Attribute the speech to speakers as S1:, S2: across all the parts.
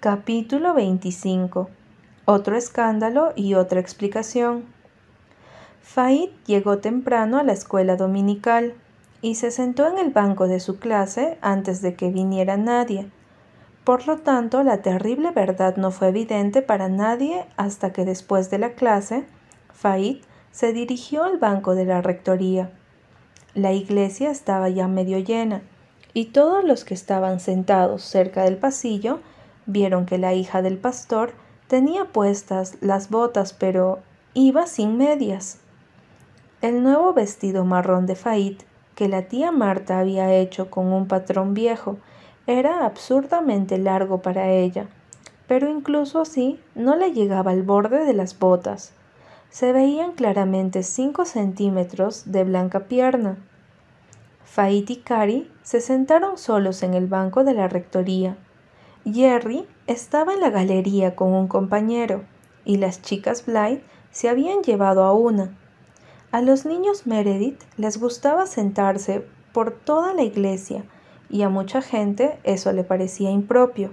S1: Capítulo 25 Otro escándalo y otra explicación. Faid llegó temprano a la escuela dominical y se sentó en el banco de su clase antes de que viniera nadie. Por lo tanto, la terrible verdad no fue evidente para nadie hasta que después de la clase, Faid se dirigió al banco de la rectoría. La iglesia estaba ya medio llena, y todos los que estaban sentados cerca del pasillo vieron que la hija del pastor tenía puestas las botas, pero iba sin medias. El nuevo vestido marrón de Faid que la tía Marta había hecho con un patrón viejo era absurdamente largo para ella, pero incluso así no le llegaba al borde de las botas se veían claramente cinco centímetros de blanca pierna. Fait y Cari se sentaron solos en el banco de la rectoría. Jerry estaba en la galería con un compañero y las chicas Blythe se habían llevado a una. A los niños Meredith les gustaba sentarse por toda la iglesia y a mucha gente eso le parecía impropio.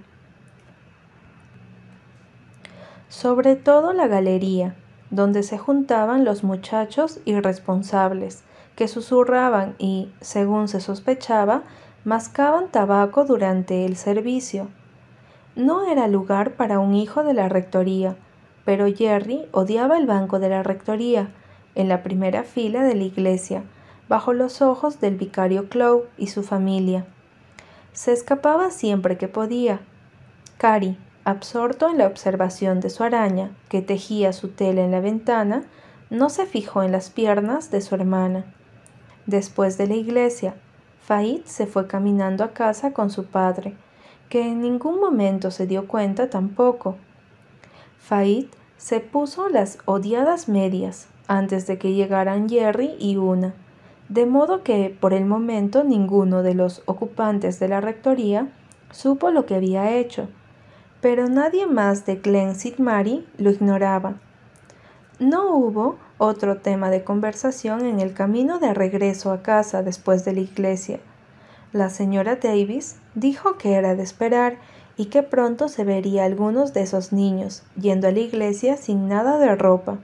S1: Sobre todo la galería, donde se juntaban los muchachos irresponsables, que susurraban y, según se sospechaba, mascaban tabaco durante el servicio. No era lugar para un hijo de la rectoría, pero Jerry odiaba el banco de la rectoría, en la primera fila de la iglesia, bajo los ojos del vicario Clow y su familia. Se escapaba siempre que podía. Cari, Absorto en la observación de su araña, que tejía su tela en la ventana, no se fijó en las piernas de su hermana. Después de la iglesia, Faid se fue caminando a casa con su padre, que en ningún momento se dio cuenta tampoco. Faid se puso las odiadas medias antes de que llegaran Jerry y Una, de modo que por el momento ninguno de los ocupantes de la rectoría supo lo que había hecho pero nadie más de Glen Mary lo ignoraba. No hubo otro tema de conversación en el camino de regreso a casa después de la iglesia. La señora Davis dijo que era de esperar y que pronto se vería algunos de esos niños yendo a la iglesia sin nada de ropa.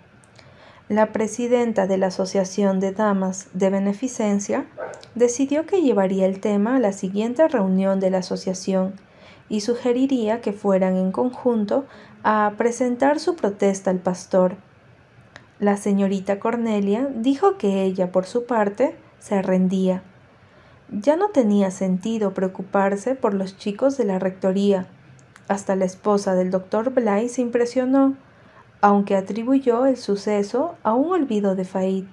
S1: La presidenta de la Asociación de Damas de Beneficencia decidió que llevaría el tema a la siguiente reunión de la asociación y sugeriría que fueran en conjunto a presentar su protesta al pastor. La señorita Cornelia dijo que ella, por su parte, se rendía. Ya no tenía sentido preocuparse por los chicos de la rectoría. Hasta la esposa del doctor Bly se impresionó, aunque atribuyó el suceso a un olvido de Faid.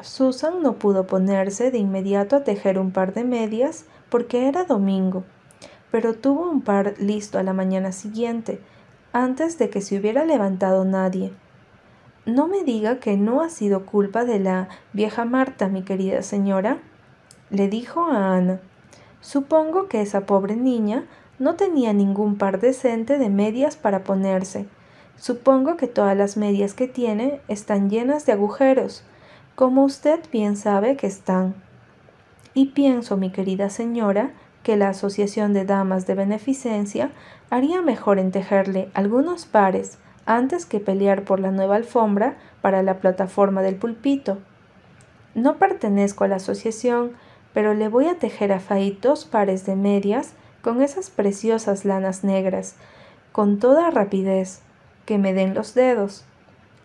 S1: Susan no pudo ponerse de inmediato a tejer un par de medias porque era domingo pero tuvo un par listo a la mañana siguiente, antes de que se hubiera levantado nadie. No me diga que no ha sido culpa de la vieja Marta, mi querida señora, le dijo a Ana. Supongo que esa pobre niña no tenía ningún par decente de medias para ponerse. Supongo que todas las medias que tiene están llenas de agujeros, como usted bien sabe que están. Y pienso, mi querida señora, que la Asociación de Damas de Beneficencia haría mejor en tejerle algunos pares antes que pelear por la nueva alfombra para la plataforma del pulpito. No pertenezco a la asociación, pero le voy a tejer a Faid dos pares de medias con esas preciosas lanas negras, con toda rapidez, que me den los dedos.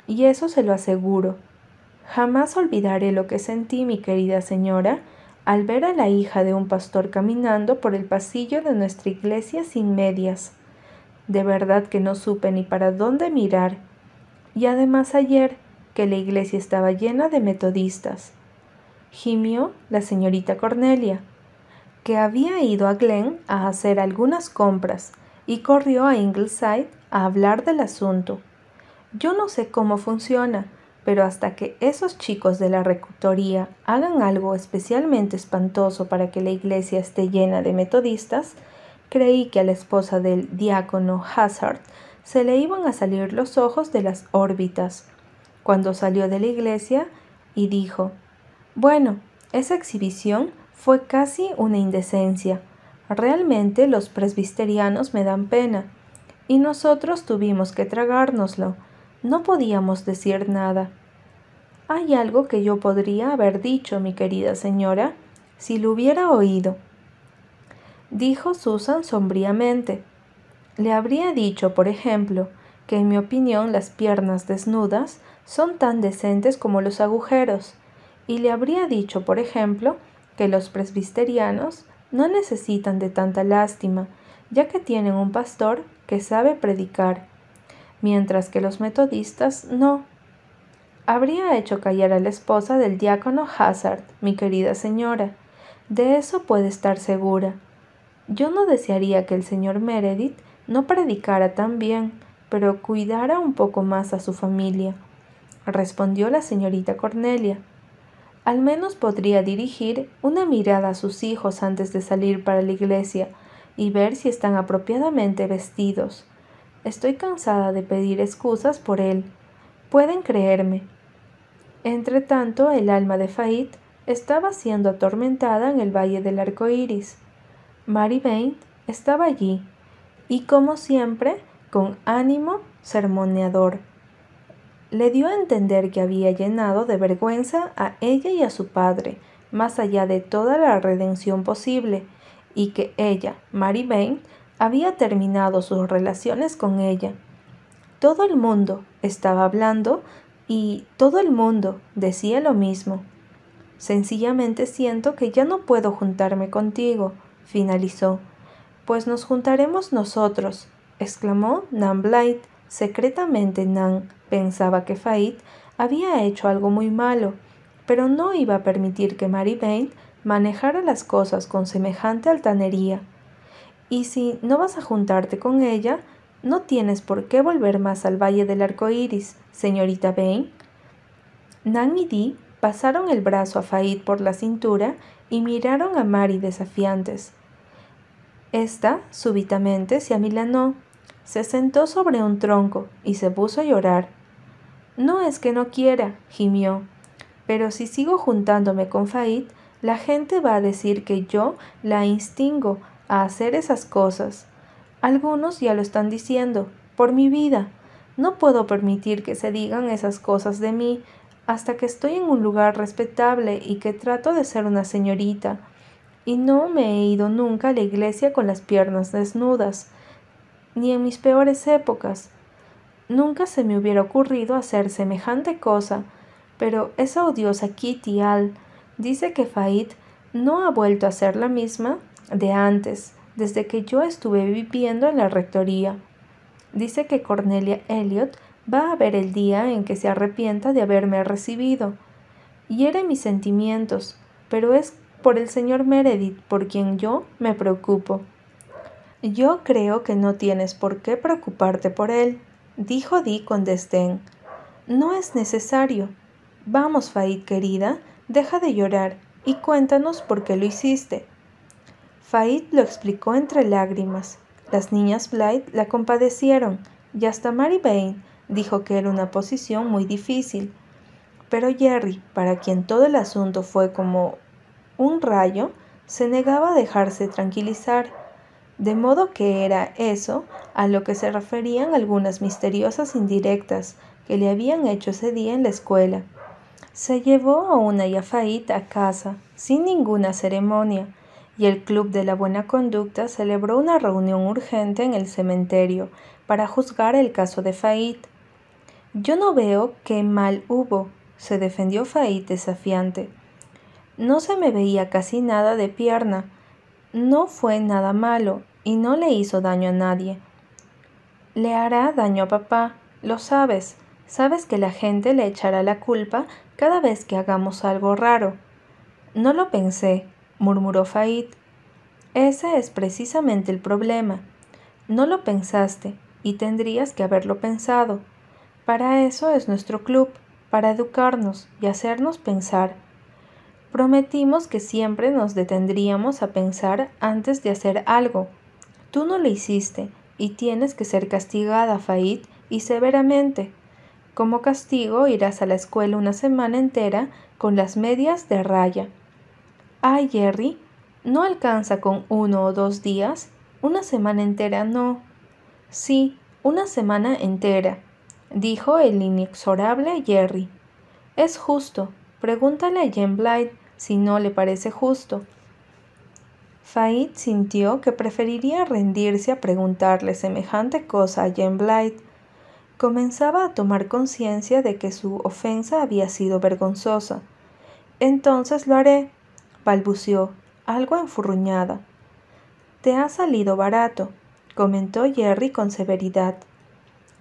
S1: Y eso se lo aseguro. Jamás olvidaré lo que sentí, mi querida señora, al ver a la hija de un pastor caminando por el pasillo de nuestra iglesia sin medias. De verdad que no supe ni para dónde mirar. Y además ayer que la iglesia estaba llena de metodistas. Gimió la señorita Cornelia, que había ido a Glen a hacer algunas compras y corrió a Ingleside a hablar del asunto. Yo no sé cómo funciona, pero hasta que esos chicos de la rectoría hagan algo especialmente espantoso para que la iglesia esté llena de metodistas, creí que a la esposa del diácono Hazard se le iban a salir los ojos de las órbitas, cuando salió de la iglesia y dijo, bueno, esa exhibición fue casi una indecencia. Realmente los presbiterianos me dan pena. Y nosotros tuvimos que tragárnoslo. No podíamos decir nada. Hay algo que yo podría haber dicho, mi querida señora, si lo hubiera oído. Dijo Susan sombríamente. Le habría dicho, por ejemplo, que en mi opinión las piernas desnudas son tan decentes como los agujeros, y le habría dicho, por ejemplo, que los presbiterianos no necesitan de tanta lástima, ya que tienen un pastor que sabe predicar, mientras que los metodistas no. Habría hecho callar a la esposa del diácono Hazard, mi querida señora. De eso puede estar segura. Yo no desearía que el señor Meredith no predicara tan bien, pero cuidara un poco más a su familia, respondió la señorita Cornelia. Al menos podría dirigir una mirada a sus hijos antes de salir para la iglesia y ver si están apropiadamente vestidos. Estoy cansada de pedir excusas por él. Pueden creerme. Entretanto, el alma de Fait estaba siendo atormentada en el valle del arco iris. Mary Bain estaba allí, y como siempre, con ánimo sermoneador. Le dio a entender que había llenado de vergüenza a ella y a su padre, más allá de toda la redención posible, y que ella, Mary Bain, había terminado sus relaciones con ella. Todo el mundo estaba hablando y todo el mundo decía lo mismo. Sencillamente siento que ya no puedo juntarme contigo, finalizó. Pues nos juntaremos nosotros, exclamó Nan Blight. Secretamente Nan pensaba que Fait había hecho algo muy malo, pero no iba a permitir que Mary Bain manejara las cosas con semejante altanería. Y si no vas a juntarte con ella, no tienes por qué volver más al Valle del Arco Iris, señorita Bain. Nan y Dee pasaron el brazo a Fait por la cintura y miraron a Mary desafiantes. Esta súbitamente se amilanó se sentó sobre un tronco y se puso a llorar. No es que no quiera, gimió, pero si sigo juntándome con Fait, la gente va a decir que yo la instingo a hacer esas cosas. Algunos ya lo están diciendo, por mi vida. No puedo permitir que se digan esas cosas de mí hasta que estoy en un lugar respetable y que trato de ser una señorita. Y no me he ido nunca a la iglesia con las piernas desnudas ni en mis peores épocas. Nunca se me hubiera ocurrido hacer semejante cosa, pero esa odiosa Kitty Al dice que Fait no ha vuelto a ser la misma de antes, desde que yo estuve viviendo en la rectoría. Dice que Cornelia Elliot va a ver el día en que se arrepienta de haberme recibido. Hiere mis sentimientos, pero es por el señor Meredith por quien yo me preocupo. Yo creo que no tienes por qué preocuparte por él, dijo Dee con desdén. No es necesario. Vamos, Faid querida, deja de llorar y cuéntanos por qué lo hiciste. Faid lo explicó entre lágrimas. Las niñas Blythe la compadecieron y hasta Mary Bain dijo que era una posición muy difícil. Pero Jerry, para quien todo el asunto fue como un rayo, se negaba a dejarse tranquilizar de modo que era eso a lo que se referían algunas misteriosas indirectas que le habían hecho ese día en la escuela. Se llevó a una yafaíta a casa, sin ninguna ceremonia, y el Club de la Buena Conducta celebró una reunión urgente en el cementerio para juzgar el caso de Fait. Yo no veo qué mal hubo, se defendió Fait desafiante. No se me veía casi nada de pierna. No fue nada malo, y no le hizo daño a nadie. Le hará daño a papá, lo sabes. Sabes que la gente le echará la culpa cada vez que hagamos algo raro. No lo pensé, murmuró Fait. Ese es precisamente el problema. No lo pensaste y tendrías que haberlo pensado. Para eso es nuestro club, para educarnos y hacernos pensar. Prometimos que siempre nos detendríamos a pensar antes de hacer algo Tú no lo hiciste y tienes que ser castigada, Faid, y severamente. Como castigo irás a la escuela una semana entera con las medias de raya. Ay, Jerry, ¿No alcanza con uno o dos días? Una semana entera no. Sí, una semana entera, dijo el inexorable Jerry. Es justo. Pregúntale a Jen Blythe si no le parece justo. Faid sintió que preferiría rendirse a preguntarle semejante cosa a Jen Blythe. Comenzaba a tomar conciencia de que su ofensa había sido vergonzosa. Entonces lo haré, balbuceó, algo enfurruñada. Te ha salido barato, comentó Jerry con severidad.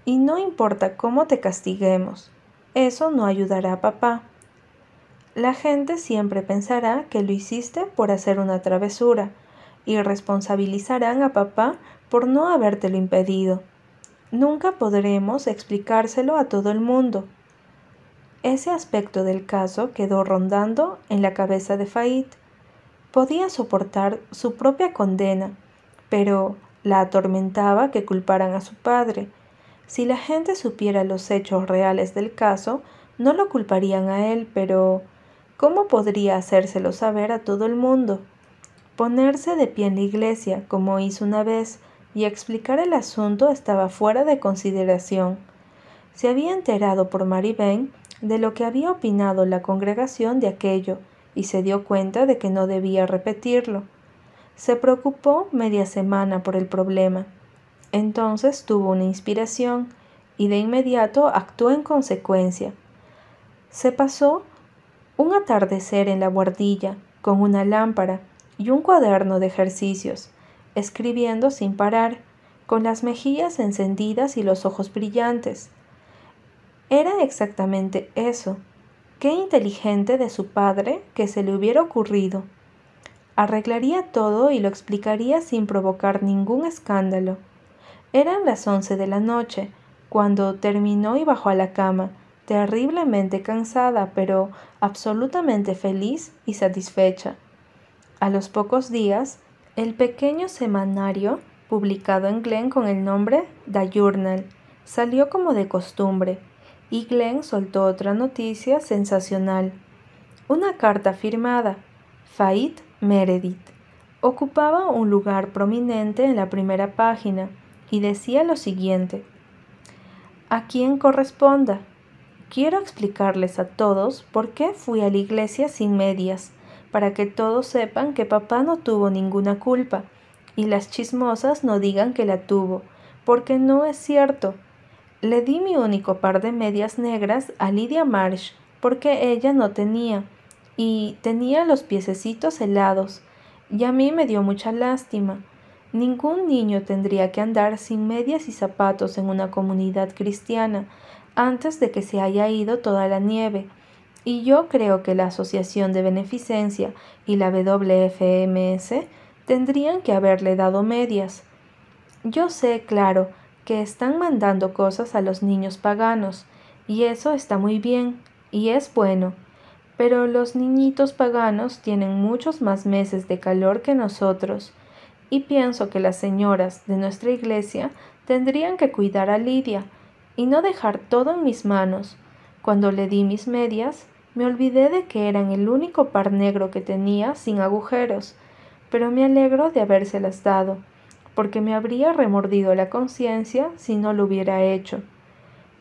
S1: Y no importa cómo te castiguemos, eso no ayudará a papá. La gente siempre pensará que lo hiciste por hacer una travesura y responsabilizarán a papá por no habértelo impedido. Nunca podremos explicárselo a todo el mundo. Ese aspecto del caso quedó rondando en la cabeza de Faid. Podía soportar su propia condena, pero la atormentaba que culparan a su padre. Si la gente supiera los hechos reales del caso, no lo culparían a él, pero ¿cómo podría hacérselo saber a todo el mundo? Ponerse de pie en la iglesia, como hizo una vez, y explicar el asunto estaba fuera de consideración. Se había enterado por Mary Bain de lo que había opinado la congregación de aquello, y se dio cuenta de que no debía repetirlo. Se preocupó media semana por el problema. Entonces tuvo una inspiración y de inmediato actuó en consecuencia. Se pasó un atardecer en la guardilla con una lámpara y un cuaderno de ejercicios, escribiendo sin parar, con las mejillas encendidas y los ojos brillantes. Era exactamente eso. Qué inteligente de su padre que se le hubiera ocurrido arreglaría todo y lo explicaría sin provocar ningún escándalo. Eran las once de la noche, cuando terminó y bajó a la cama, terriblemente cansada, pero absolutamente feliz y satisfecha. A los pocos días, el pequeño semanario, publicado en Glen con el nombre The Journal, salió como de costumbre, y Glen soltó otra noticia sensacional. Una carta firmada. Fait Meredith. Ocupaba un lugar prominente en la primera página y decía lo siguiente. A quien corresponda. Quiero explicarles a todos por qué fui a la iglesia sin medias, para que todos sepan que papá no tuvo ninguna culpa y las chismosas no digan que la tuvo, porque no es cierto. Le di mi único par de medias negras a Lydia Marsh porque ella no tenía y tenía los piececitos helados, y a mí me dio mucha lástima. Ningún niño tendría que andar sin medias y zapatos en una comunidad cristiana antes de que se haya ido toda la nieve, y yo creo que la Asociación de Beneficencia y la WFMS tendrían que haberle dado medias. Yo sé, claro, que están mandando cosas a los niños paganos, y eso está muy bien, y es bueno pero los niñitos paganos tienen muchos más meses de calor que nosotros, y pienso que las señoras de nuestra iglesia tendrían que cuidar a Lidia y no dejar todo en mis manos. Cuando le di mis medias, me olvidé de que eran el único par negro que tenía sin agujeros, pero me alegro de habérselas dado, porque me habría remordido la conciencia si no lo hubiera hecho.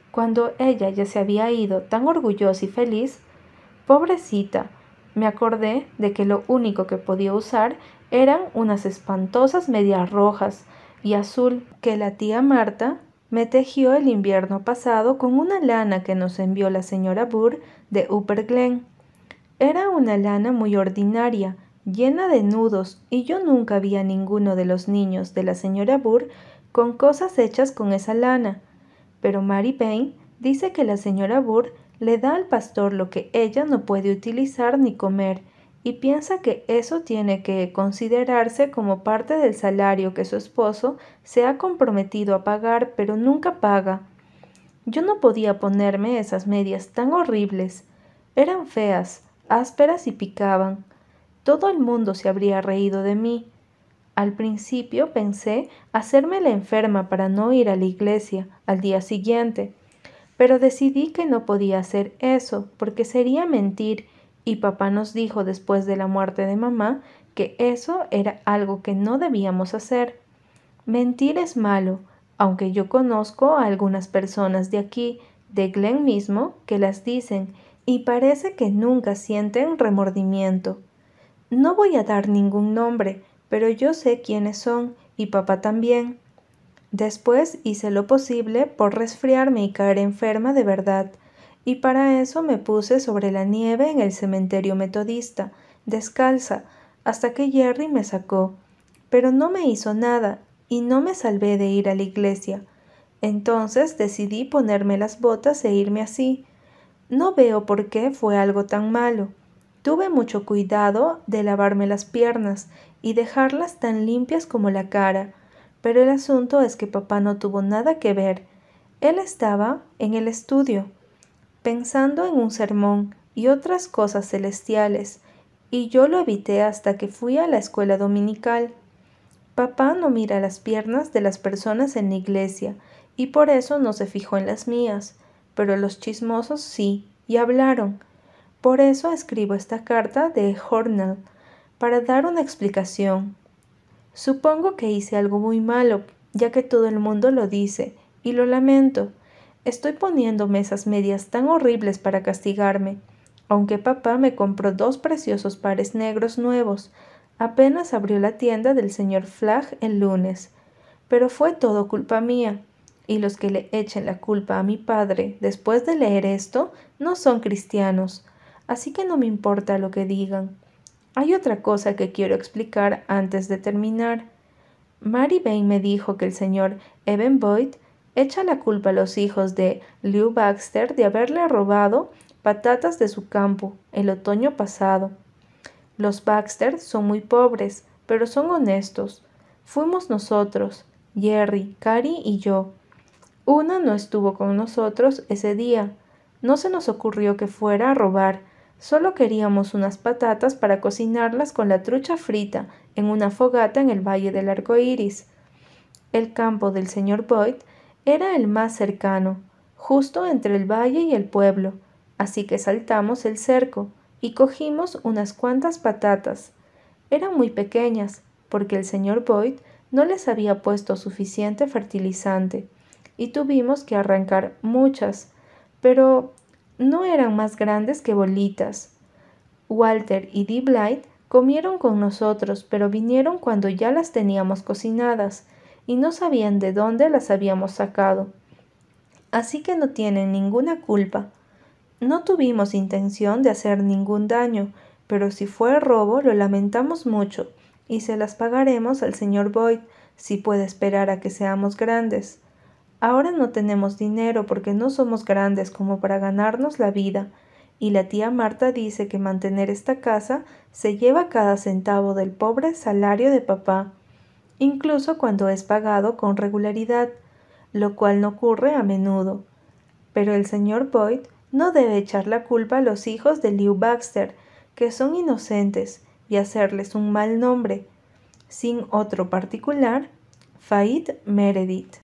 S1: Cuando ella ya se había ido tan orgullosa y feliz, Pobrecita, me acordé de que lo único que podía usar eran unas espantosas medias rojas y azul que la tía Marta me tejió el invierno pasado con una lana que nos envió la señora Burr de Upper Glen. Era una lana muy ordinaria, llena de nudos, y yo nunca vi a ninguno de los niños de la señora Burr con cosas hechas con esa lana. Pero Mary Payne dice que la señora Burr le da al pastor lo que ella no puede utilizar ni comer y piensa que eso tiene que considerarse como parte del salario que su esposo se ha comprometido a pagar pero nunca paga. Yo no podía ponerme esas medias tan horribles. Eran feas, ásperas y picaban. Todo el mundo se habría reído de mí. Al principio pensé hacerme la enferma para no ir a la iglesia al día siguiente, pero decidí que no podía hacer eso, porque sería mentir, y papá nos dijo después de la muerte de mamá que eso era algo que no debíamos hacer. Mentir es malo, aunque yo conozco a algunas personas de aquí, de Glen mismo, que las dicen y parece que nunca sienten remordimiento. No voy a dar ningún nombre, pero yo sé quiénes son y papá también. Después hice lo posible por resfriarme y caer enferma de verdad, y para eso me puse sobre la nieve en el cementerio metodista, descalza, hasta que Jerry me sacó. Pero no me hizo nada y no me salvé de ir a la iglesia. Entonces decidí ponerme las botas e irme así. No veo por qué fue algo tan malo. Tuve mucho cuidado de lavarme las piernas y dejarlas tan limpias como la cara, pero el asunto es que papá no tuvo nada que ver. Él estaba en el estudio, pensando en un sermón y otras cosas celestiales, y yo lo evité hasta que fui a la escuela dominical. Papá no mira las piernas de las personas en la iglesia, y por eso no se fijó en las mías, pero los chismosos sí, y hablaron. Por eso escribo esta carta de Hornell, para dar una explicación. Supongo que hice algo muy malo, ya que todo el mundo lo dice, y lo lamento. Estoy poniéndome esas medias tan horribles para castigarme, aunque papá me compró dos preciosos pares negros nuevos, apenas abrió la tienda del señor Flagg el lunes. Pero fue todo culpa mía, y los que le echen la culpa a mi padre después de leer esto no son cristianos, así que no me importa lo que digan. Hay otra cosa que quiero explicar antes de terminar. Mary Bain me dijo que el señor Evan Boyd echa la culpa a los hijos de Lew Baxter de haberle robado patatas de su campo el otoño pasado. Los Baxter son muy pobres, pero son honestos. Fuimos nosotros, Jerry, Carrie y yo. Una no estuvo con nosotros ese día. No se nos ocurrió que fuera a robar, Solo queríamos unas patatas para cocinarlas con la trucha frita en una fogata en el Valle del Arco Iris. El campo del señor Boyd era el más cercano, justo entre el valle y el pueblo, así que saltamos el cerco y cogimos unas cuantas patatas. Eran muy pequeñas, porque el señor Boyd no les había puesto suficiente fertilizante, y tuvimos que arrancar muchas, pero no eran más grandes que bolitas. Walter y Dee Blight comieron con nosotros, pero vinieron cuando ya las teníamos cocinadas y no sabían de dónde las habíamos sacado. Así que no tienen ninguna culpa. No tuvimos intención de hacer ningún daño, pero si fue robo lo lamentamos mucho y se las pagaremos al señor Boyd si puede esperar a que seamos grandes. Ahora no tenemos dinero porque no somos grandes como para ganarnos la vida, y la tía Marta dice que mantener esta casa se lleva cada centavo del pobre salario de papá, incluso cuando es pagado con regularidad, lo cual no ocurre a menudo. Pero el señor Boyd no debe echar la culpa a los hijos de Lew Baxter, que son inocentes, y hacerles un mal nombre. Sin otro particular, Faid Meredith.